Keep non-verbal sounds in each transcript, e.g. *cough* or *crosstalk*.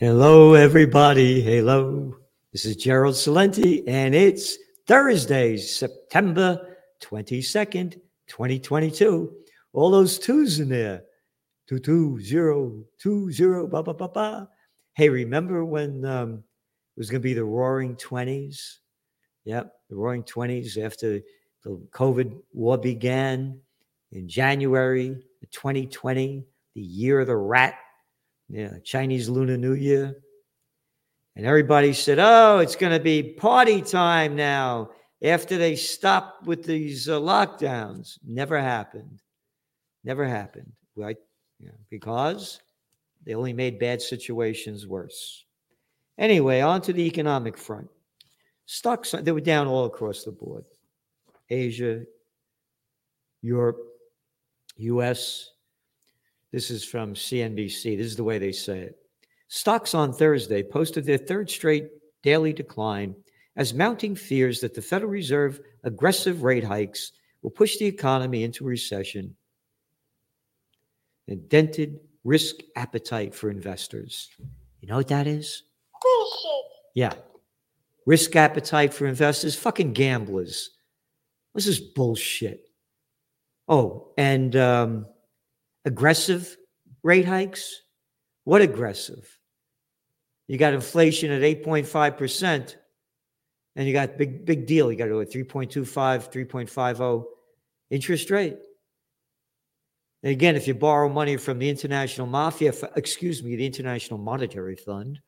Hello, everybody. Hello. This is Gerald Celente, and it's Thursday, September 22nd, 2022. All those twos in there. Two, two, zero, two, zero, ba, ba, ba, ba. Hey, remember when um, it was going to be the roaring 20s? Yep, the roaring 20s after the COVID war began in January 2020, the year of the rat yeah, Chinese Lunar New Year. And everybody said, oh, it's going to be party time now after they stopped with these uh, lockdowns. Never happened. Never happened. Right? Yeah, because they only made bad situations worse. Anyway, on to the economic front. Stocks, they were down all across the board Asia, Europe, US, this is from CNBC. This is the way they say it. Stocks on Thursday posted their third straight daily decline as mounting fears that the Federal Reserve aggressive rate hikes will push the economy into recession and dented risk appetite for investors. You know what that is? Yeah. Risk appetite for investors, fucking gamblers. This is bullshit. Oh, and um, aggressive rate hikes. What aggressive? You got inflation at 8.5%, and you got big, big deal. You got to do a 3.25, 3.50 interest rate. And again, if you borrow money from the international mafia, excuse me, the International Monetary Fund,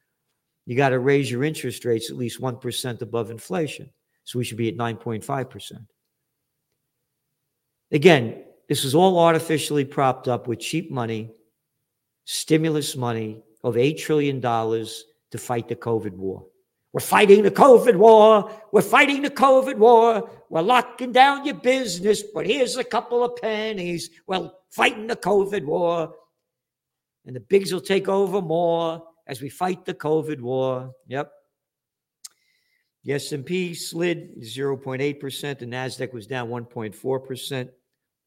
you got to raise your interest rates at least 1% above inflation. So we should be at 9.5%. Again, this is all artificially propped up with cheap money, stimulus money of $8 trillion to fight the COVID war. We're fighting the COVID war. We're fighting the COVID war. We're locking down your business, but here's a couple of pennies. Well, fighting the COVID war. And the bigs will take over more as we fight the COVID war. Yep. The S&P slid 0.8%. The NASDAQ was down 1.4%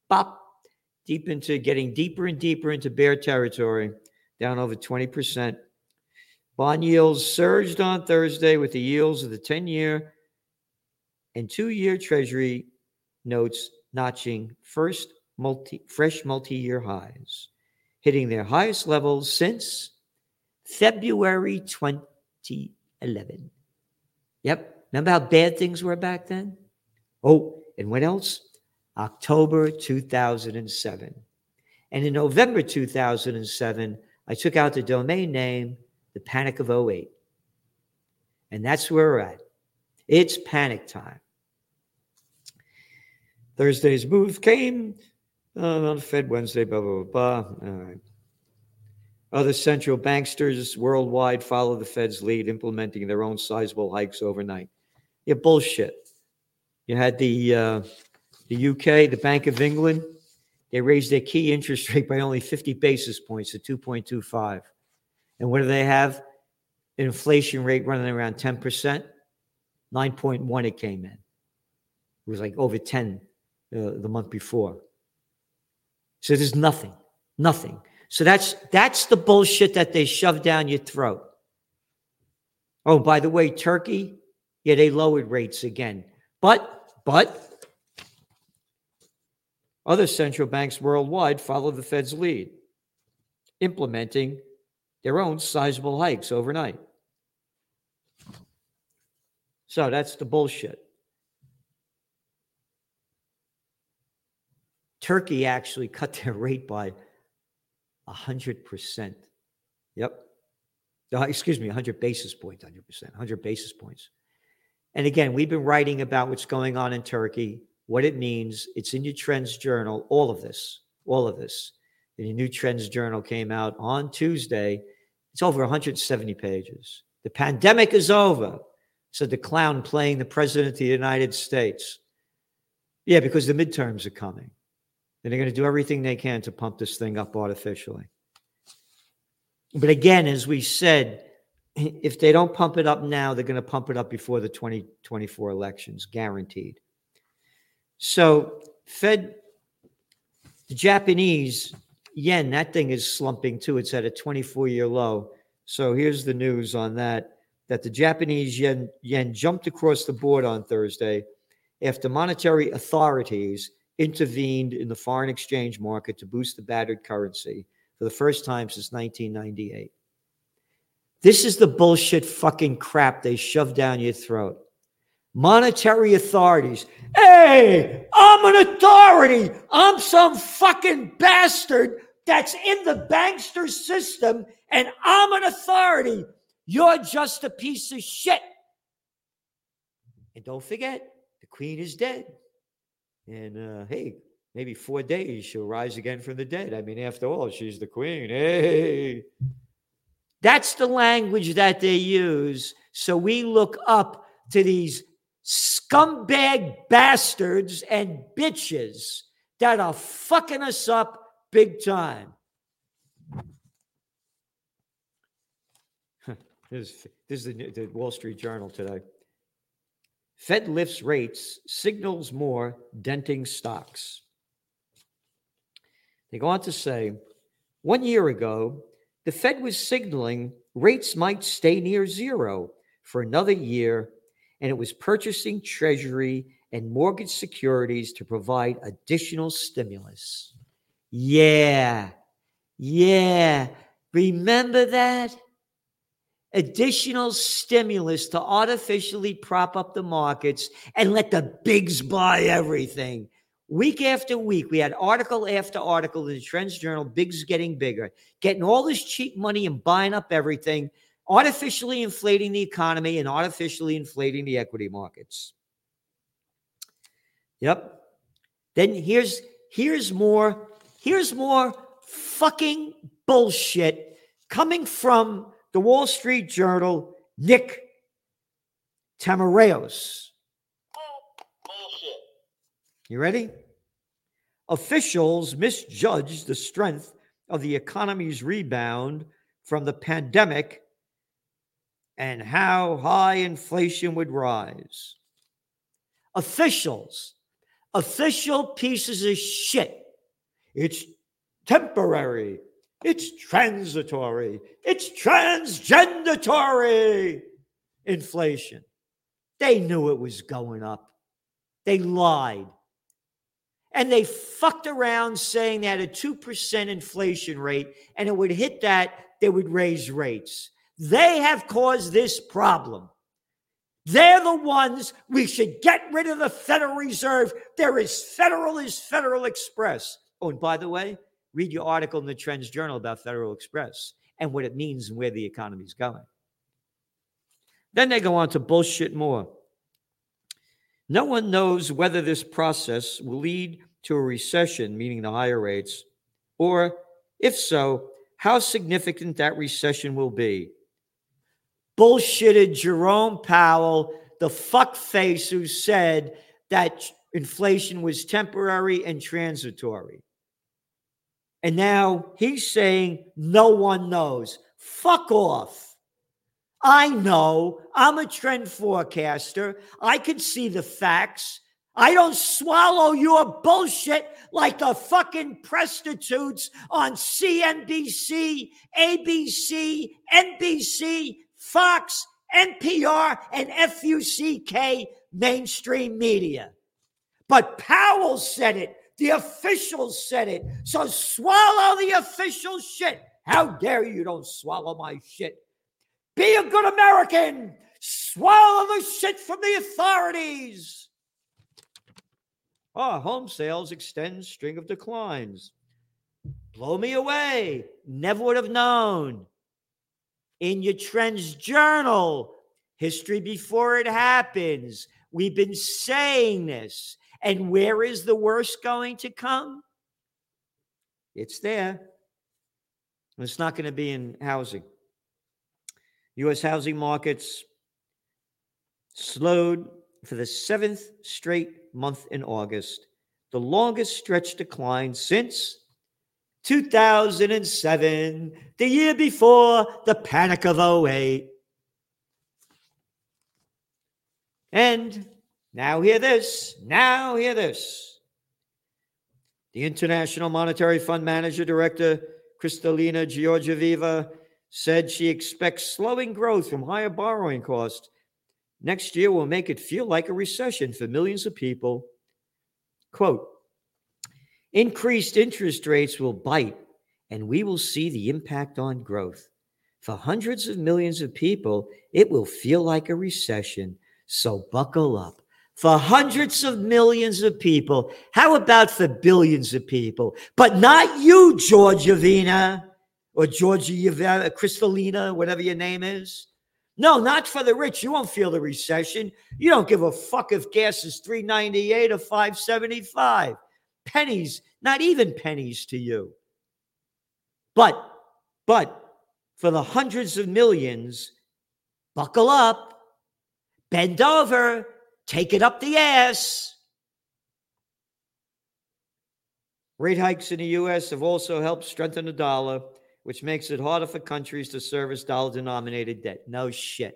bop, deep into getting deeper and deeper into bear territory, down over 20%. Bond yields surged on Thursday with the yields of the 10 year and two year Treasury notes notching first multi, fresh multi year highs, hitting their highest levels since February 2011. Yep. Remember how bad things were back then? Oh, and what else? October 2007. And in November 2007, I took out the domain name, the Panic of 08. And that's where we're at. It's panic time. Thursday's move came uh, on Fed Wednesday, blah, blah, blah, blah. All right. Other central banksters worldwide follow the Fed's lead, implementing their own sizable hikes overnight. Yeah, bullshit. You had the uh, the UK, the Bank of England, they raised their key interest *laughs* rate by only 50 basis points to 2.25. And what do they have? An inflation rate running around 10%. 9.1 it came in. It was like over 10 uh, the month before. So there's nothing, nothing. So that's that's the bullshit that they shove down your throat. Oh, by the way, Turkey, yeah, they lowered rates again. But but other central banks worldwide follow the Fed's lead, implementing their own sizable hikes overnight. So that's the bullshit. Turkey actually cut their rate by 100%. Yep. Uh, excuse me, 100 basis points, 100%, 100 basis points. And again, we've been writing about what's going on in Turkey what it means. It's in your Trends Journal, all of this, all of this. The new Trends Journal came out on Tuesday. It's over 170 pages. The pandemic is over, said the clown playing the president of the United States. Yeah, because the midterms are coming. And they're going to do everything they can to pump this thing up artificially. But again, as we said, *clears throat* if they don't pump it up now, they're going to pump it up before the 2024 elections, guaranteed. So, Fed, the Japanese yen, that thing is slumping too. It's at a 24 year low. So here's the news on that that the Japanese yen, yen jumped across the board on Thursday after monetary authorities intervened in the foreign exchange market to boost the battered currency for the first time since 1998. This is the bullshit fucking crap they shove down your throat. Monetary authorities. Hey, I'm an authority. I'm some fucking bastard that's in the bankster system and I'm an authority. You're just a piece of shit. And don't forget, the queen is dead. And uh, hey, maybe four days she'll rise again from the dead. I mean, after all, she's the queen. Hey. That's the language that they use. So we look up to these scumbag bastards and bitches that are fucking us up big time. *laughs* this, is the, the Wall Street Journal today. Fed lifts rates, signals more, denting stocks. They go on to say one year ago, the Fed was signaling rates might stay near zero for another year, and it was purchasing Treasury and mortgage securities to provide additional stimulus. Yeah, yeah. Remember that? additional stimulus to artificially prop up the markets and let the bigs buy everything. Week after week, we had article after article in the Trends Journal, bigs getting bigger, getting all this cheap money and buying up everything, artificially inflating the economy and artificially inflating the equity markets. Yep. Then here's here's more here's more fucking bullshit coming from the Wall Street Journal, Nick Timiraos. You ready? Officials misjudged the strength of the economy's rebound from the pandemic and how high inflation would rise. Officials, official pieces of shit. It's temporary. It's transitory. It's transgendatory inflation. They knew it was going up. They lied. And they fucked around saying they had a 2% inflation rate, and it would hit that, they would raise rates. They have caused this problem. They're the ones we should get rid of the Federal Reserve. They're as federal as Federal Express. Oh, and by the way, read your article in the Trends Journal about Federal Express and what it means and where the economy is going. Then they go on to bullshit more. No one knows whether this process will lead to a recession, meaning the higher rates, or if so, how significant that recession will be. Bullshitted Jerome Powell, the fuckface who said that inflation was temporary and transitory. And now he's saying no one knows. Fuck off. I know. I'm a trend forecaster. I can see the facts. I don't swallow your bullshit like the fucking prostitutes on CNBC, ABC, NBC, Fox, NPR, and FUCK mainstream media. But Powell said it the officials said it. So swallow the official shit. How dare you don't swallow my shit? Be a good American. Swallow the shit from the authorities. Oh, home sales extend string of declines. Blow me away. Never would have known. In your trends journal, history before it happens. We've been saying this. And where is the worst going to come? It's there. It's not going to be in housing. U.S. housing markets slowed for the seventh straight month in August, the longest stretch decline since 2007, the year before the panic of 08. And now, hear this. Now, hear this. The International Monetary Fund Manager Director, Kristalina Georgieva, said she expects slowing growth from higher borrowing costs next year will make it feel like a recession for millions of people. Quote, increased interest rates will bite and we will see the impact on growth. For hundreds of millions of people, it will feel like a recession. So buckle up. For hundreds of millions of people, how about for billions of people? But not you, Georgia Vina or Georgia Yvette, Kristalina, whatever your name is. No, not for the rich. You won't feel the recession. You don't give a fuck if gas is 398 or 575. Pennies, not even pennies to you. But, but for the hundreds of millions, buckle up, bend over, take it up the ass. Rate hikes in the US have also helped strengthen the dollar which makes it harder for countries to service dollar denominated debt. No shit.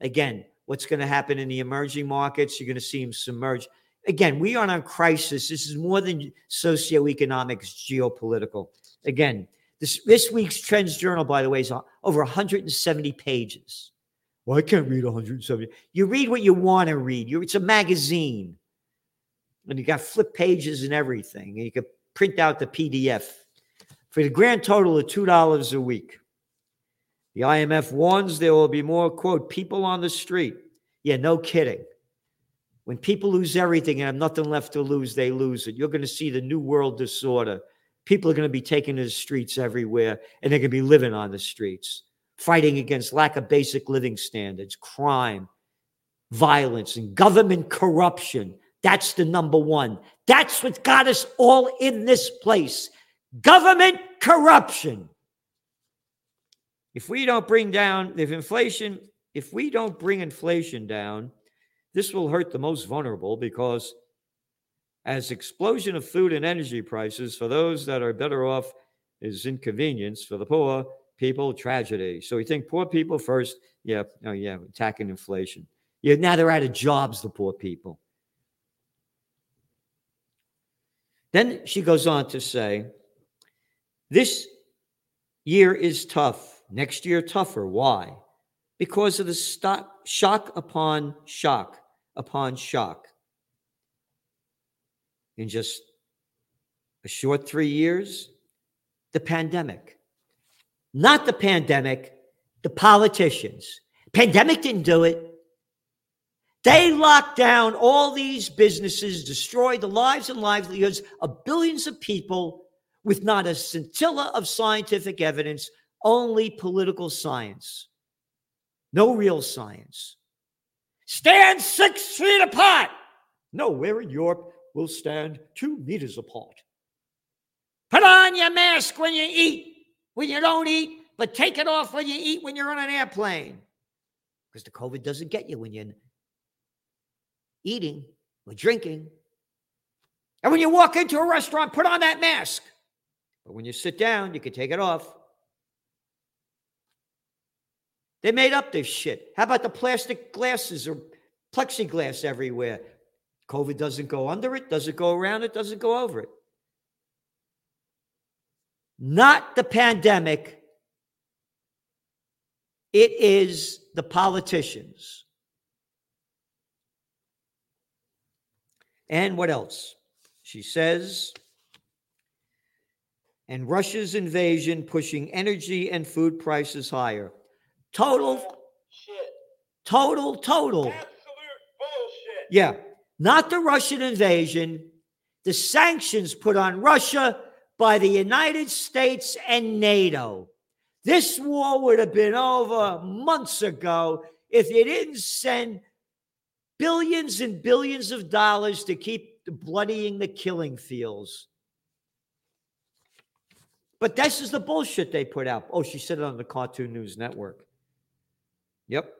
Again, what's going to happen in the emerging markets? You're going to see them submerge. Again, we are in a crisis. This is more than socioeconomic, it's geopolitical. Again, this, this week's Trends Journal, by the way, is over 170 pages. Well, I can't read 170. You read what you want to read. you it's a magazine. And you got flip pages and everything. And you can print out the PDF for the grand total of $2 a week. The IMF warns there will be more, quote, people on the street. Yeah, no kidding. When people lose everything and have nothing left to lose, they lose it. You're going to see the new world disorder. People are going to be taken to the streets everywhere, and they're going to be living on the streets, fighting against lack of basic living standards, crime, violence, and government corruption. That's the number one. That's what got us all in this place government corruption. If we don't bring down, if inflation, if we don't bring inflation down, this will hurt the most vulnerable because as explosion of food and energy prices for those that are better off is inconvenience for the poor people tragedy so we think poor people first yeah oh yeah attacking inflation yeah now they're out of jobs the poor people then she goes on to say this year is tough. Next year, tougher. Why? Because of the stock, shock upon shock upon shock. In just a short three years, the pandemic. Not the pandemic, the politicians. Pandemic didn't do it. They locked down all these businesses, destroyed the lives and livelihoods of billions of people with not a scintilla of scientific evidence, only political science. No real science. Stand six feet apart. No, where in Europe will stand two meters apart. Put on your mask when you eat, when you don't eat, but take it off when you eat when you're on an airplane. Because the COVID doesn't get you when you're eating or drinking. And when you walk into a restaurant, put on that mask. But when you sit down, you can take it off. They made up this shit. How about the plastic glasses or plexiglass everywhere? COVID doesn't go under it, doesn't go around it, doesn't go over it. Not the pandemic. It is the politicians. And what else? She says, and Russia's invasion pushing energy and food prices higher. Total shit. Total, total. Absolute bullshit. Yeah. Not the Russian invasion, the sanctions put on Russia by the United States and NATO. This war would have been over months ago if you didn't send billions and billions of dollars to keep bloodying the killing fields. But this is the bullshit they put out. Oh, she said it on the Cartoon News Network. Yep.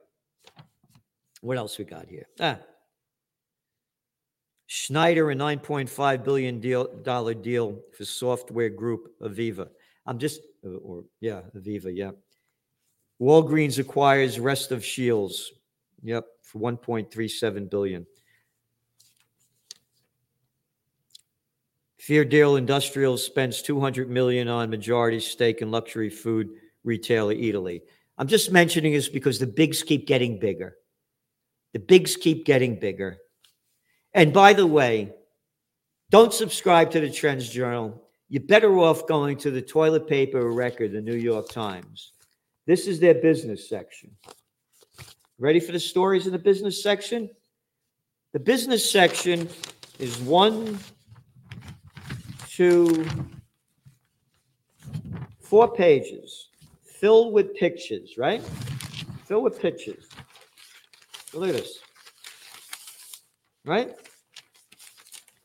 What else we got here? Ah. Schneider, a $9.5 billion deal, dollar deal for software group AVEVA. I'm just, uh, or yeah, AVEVA, yeah. Walgreens acquires rest of Shields. Yep, for 1.37 billion. Deal Industrial spends 200 million on majority stake in luxury food retailer Eataly. I'm just mentioning this because the bigs keep getting bigger. The bigs keep getting bigger. And by the way, don't subscribe to the Trends Journal. You're better off going to the toilet paper record, the New York Times. This is their business section. Ready for the stories in the business section? The business section is one, two, four pages filled with pictures, right? Filled with pictures. Look at this. Right?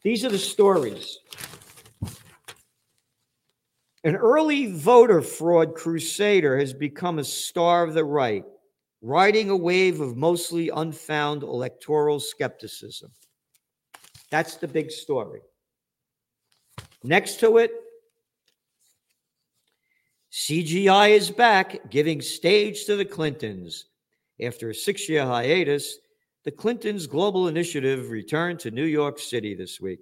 These are the stories. An early voter fraud crusader has become a star of the right, riding a wave of mostly unfound electoral skepticism. That's the big story. Next to it, CGI is back, giving stage to the Clintons. After a six year hiatus, the Clintons' global initiative returned to New York City this week.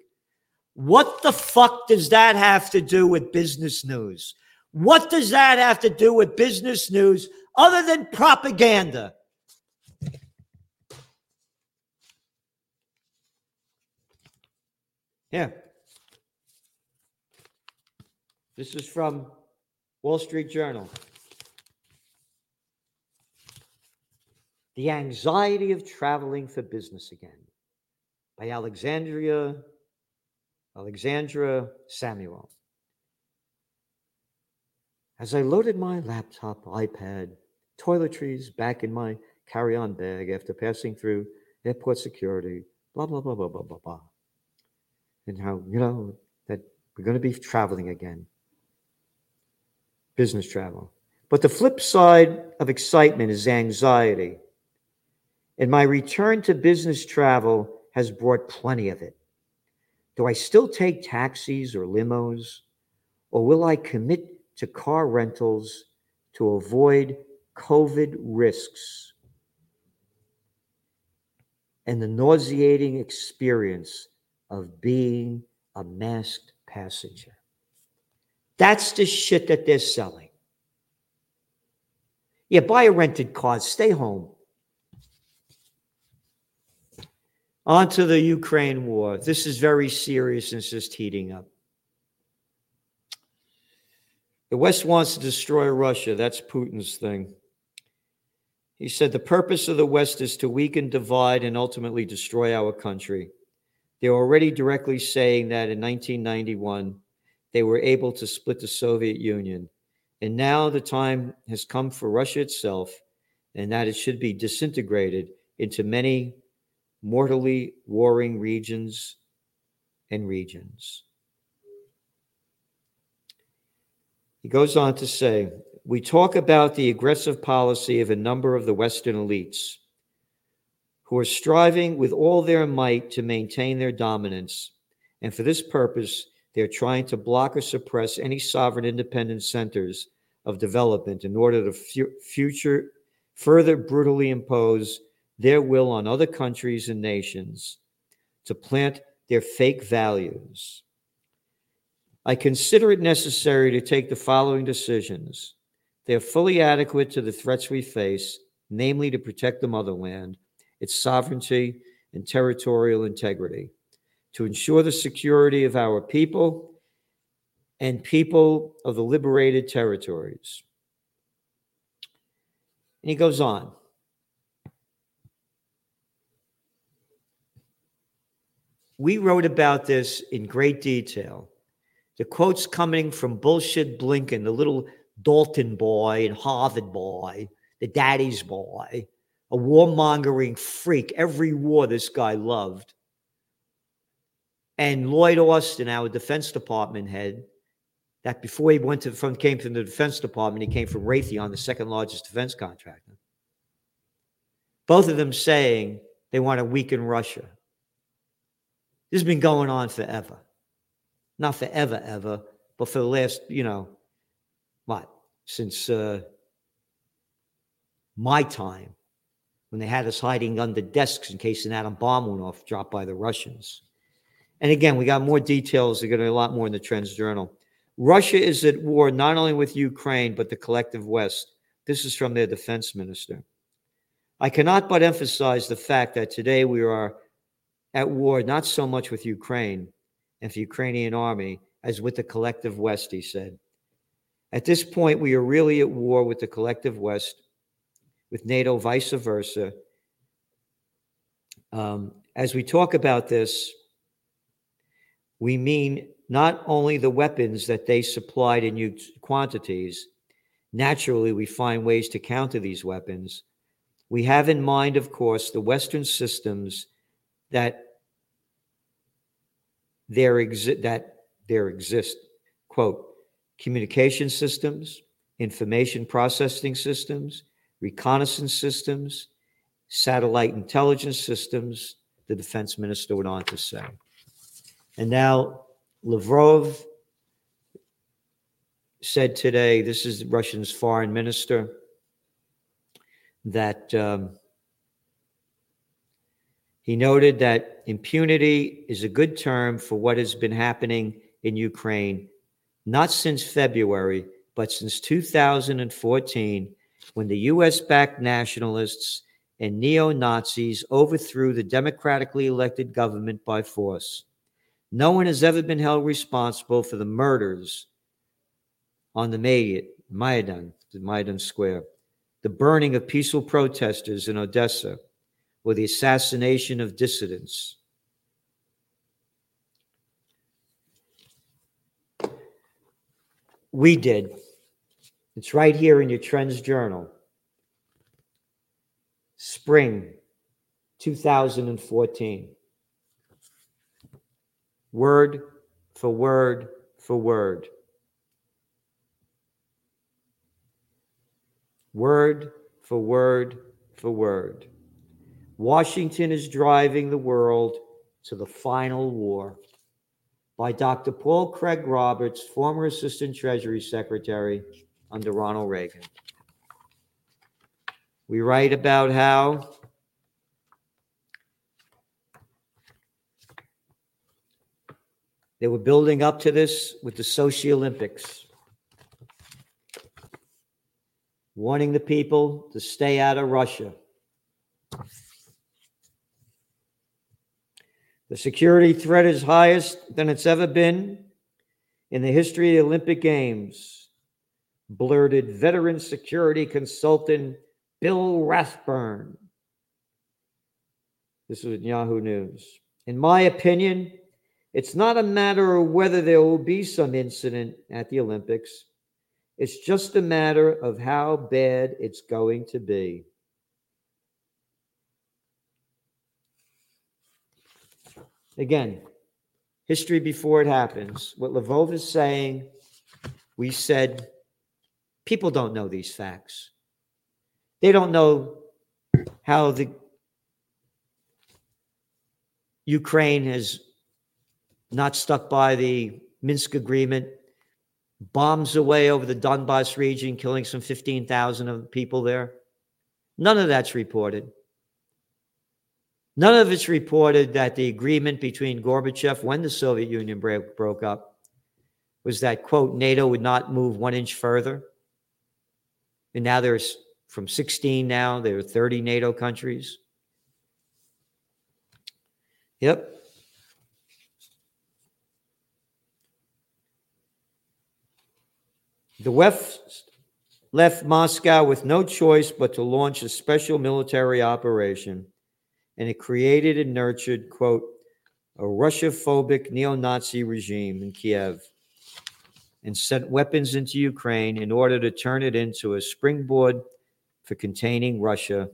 What the fuck does that have to do with business news? What does that have to do with business news other than propaganda? Yeah. This is from Wall Street Journal. The Anxiety of Traveling for Business Again by Alexandria Alexandra Samuel. As I loaded my laptop, iPad, toiletries back in my carry on bag after passing through airport security, blah, blah, blah, blah, blah, blah, blah. And how, you know, that we're going to be traveling again, business travel. But the flip side of excitement is anxiety. And my return to business travel has brought plenty of it. Do I still take taxis or limos? Or will I commit to car rentals to avoid COVID risks and the nauseating experience of being a masked passenger? That's the shit that they're selling. Yeah, buy a rented car, stay home. On to the Ukraine war. This is very serious and it's just heating up. The West wants to destroy Russia. That's Putin's thing. He said the purpose of the West is to weaken, divide, and ultimately destroy our country. They're already directly saying that in 1991, they were able to split the Soviet Union. And now the time has come for Russia itself, and that it should be disintegrated into many mortally warring regions and regions. He goes on to say, we talk about the aggressive policy of a number of the Western elites who are striving with all their might to maintain their dominance. And for this purpose, they're trying to block or suppress any sovereign independent centers of development in order to fu- future further brutally impose their will on other countries and nations to plant their fake values. I consider it necessary to take the following decisions. They are fully adequate to the threats we face, namely to protect the motherland, its sovereignty, and territorial integrity, to ensure the security of our people and people of the liberated territories. And he goes on. We wrote about this in great detail. The quotes coming from bullshit Blinken, the little Dalton boy and Harvard boy, the daddy's boy, a warmongering freak. Every war this guy loved. And Lloyd Austin, our Defense Department head, that before he went to from came from the Defense Department, he came from Raytheon, the second largest defense contractor. Both of them saying they want to weaken Russia. This has been going on forever. Not forever, ever, but for the last, you know, what, since uh, my time, when they had us hiding under desks in case an atom bomb went off, dropped by the Russians. And again, we got more details. They're going to be a lot more in the Trends Journal. Russia is at war not only with Ukraine, but the collective West. This is from their defense minister. I cannot but emphasize the fact that today we are at war not so much with Ukraine and the Ukrainian army as with the collective West, he said. At this point, we are really at war with the collective West, with NATO, vice versa. Um, as we talk about this, we mean not only the weapons that they supplied in huge quantities. Naturally, we find ways to counter these weapons. We have in mind, of course, the Western systems that there exi- that there exist. Quote, communication systems, information processing systems, reconnaissance systems, satellite intelligence systems, the defense minister went on to say. And now Lavrov said today, this is Russia's foreign minister, that um, he noted that impunity is a good term for what has been happening in Ukraine, not since February, but since 2014, when the US backed nationalists and neo Nazis overthrew the democratically elected government by force. No one has ever been held responsible for the murders on the Maidan, the Maidan Square, the burning of peaceful protesters in Odessa, or the assassination of dissidents. We did. It's right here in your Trends Journal. Spring 2014 word for word for word. Word for word for word. Washington is driving the world to the final war by Dr. Paul Craig Roberts, former Assistant Treasury Secretary under Ronald Reagan. We write about how They were building up to this with the Sochi Olympics, warning the people to stay out of Russia. The security threat is highest than it's ever been in the history of the Olympic Games, blurted veteran security consultant Bill Rathburn. This was Yahoo News. In my opinion, it's not a matter of whether there will be some incident at the Olympics. It's just a matter of how bad it's going to be. Again, history before it happens. What Lavrov is saying, we said, people don't know these facts. They don't know how the Ukraine has not stuck by the Minsk agreement, bombs away over the Donbass region, killing some 15,000 of people there. None of that's reported. None of it's reported that the agreement between Gorbachev when the Soviet Union break, broke up was that, quote, NATO would not move one inch further. And now there's from 16 now, there are 30 NATO countries. Yep. The West left Moscow with no choice but to launch a special military operation, and it created and nurtured, quote, a Russia phobic neo Nazi regime in Kiev and sent weapons into Ukraine in order to turn it into a springboard for containing Russia,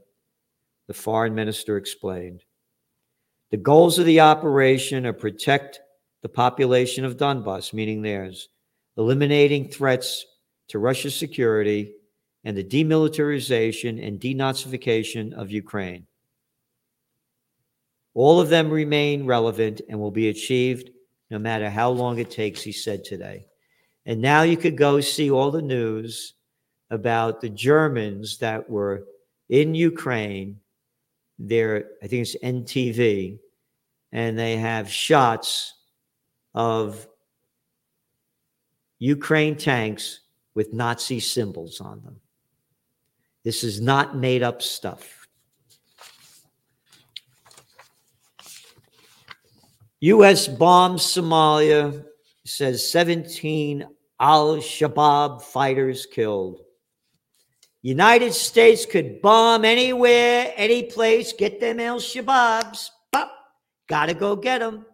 the foreign minister explained. The goals of the operation are protect the population of Donbass, meaning theirs, eliminating threats to Russia's security and the demilitarization and denazification of Ukraine. All of them remain relevant and will be achieved no matter how long it takes, he said today. And now you could go see all the news about the Germans that were in Ukraine. There, I think it's NTV, and they have shots of Ukraine tanks with Nazi symbols on them. This is not made up stuff. U.S. bombs Somalia, says 17 Al Shabaab fighters killed. United States could bomb anywhere, any place, get them Al Shabaabs. Gotta go get them.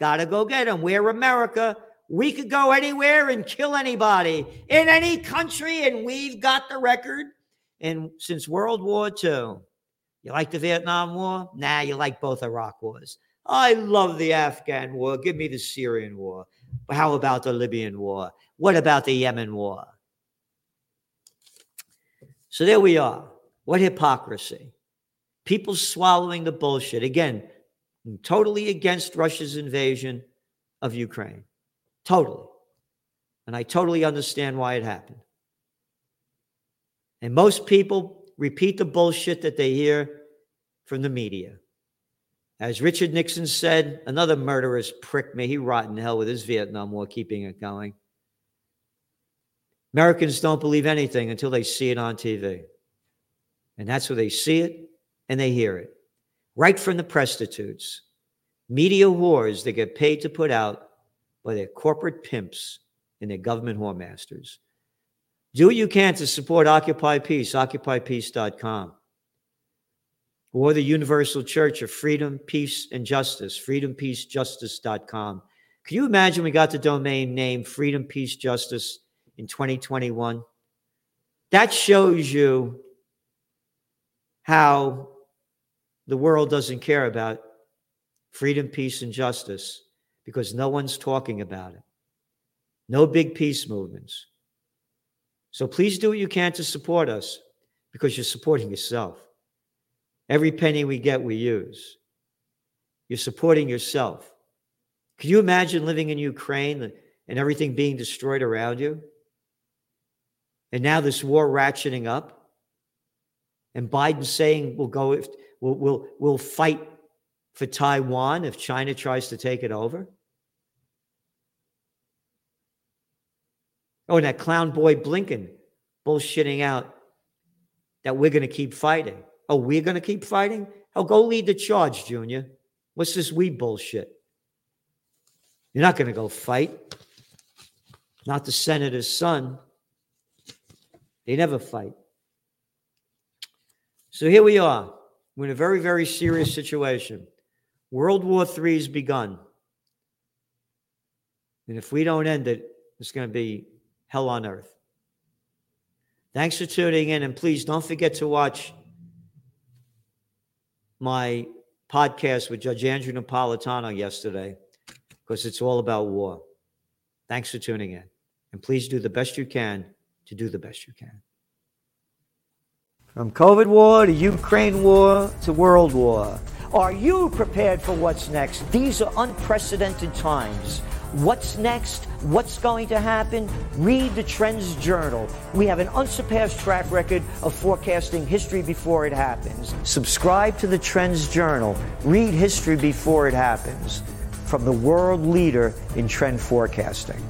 Gotta go get them. We're America. We could go anywhere and kill anybody in any country, and we've got the record. And since World War II, you like the Vietnam War? Nah, you like both Iraq wars. I love the Afghan war. Give me the Syrian war. But how about the Libyan war? What about the Yemen war? So there we are. What hypocrisy. People swallowing the bullshit. Again, totally against Russia's invasion of Ukraine. Totally. And I totally understand why it happened. And most people repeat the bullshit that they hear from the media. As Richard Nixon said, another murderous prick, may he rot in hell with his Vietnam War, keeping it going. Americans don't believe anything until they see it on TV. And that's where they see it and they hear it. Right from the prostitutes, media whores that get paid to put out by their corporate pimps and their government whoremasters. Do what you can to support Occupy Peace, occupypeace.com, or the Universal Church of Freedom, Peace, and Justice, freedompeacejustice.com. Can you imagine we got the domain name Freedom, Peace, Justice in 2021. That shows you how the world doesn't care about freedom, peace, and justice because no one's talking about it. No big peace movements. So please do what you can to support us because you're supporting yourself. Every penny we get, we use. You're supporting yourself. Can you imagine living in Ukraine and everything being destroyed around you? And now this war ratcheting up. And Biden saying we'll go if we'll, we'll, we'll fight for Taiwan if China tries to take it over. Oh, and that clown boy Blinken bullshitting out that we're going to keep fighting. Oh, we're going to keep fighting? Oh, go lead the charge, Junior. What's this we bullshit? You're not going to go fight. Not the senator's son. They never fight. So here we are. We're in a very, very serious situation. World War III has begun. And if we don't end it, it's going to be hell on earth. Thanks for tuning in. And please don't forget to watch my podcast with Judge Andrew Napolitano yesterday because it's all about war. Thanks for tuning in. And please do the best you can to do the best you can. From COVID war to Ukraine war to world war. Are you prepared for what's next? These are unprecedented times. What's next? What's going to happen? Read the Trends Journal. We have an unsurpassed track record of forecasting history before it happens. Subscribe to the Trends Journal. Read history before it happens from the world leader in trend forecasting.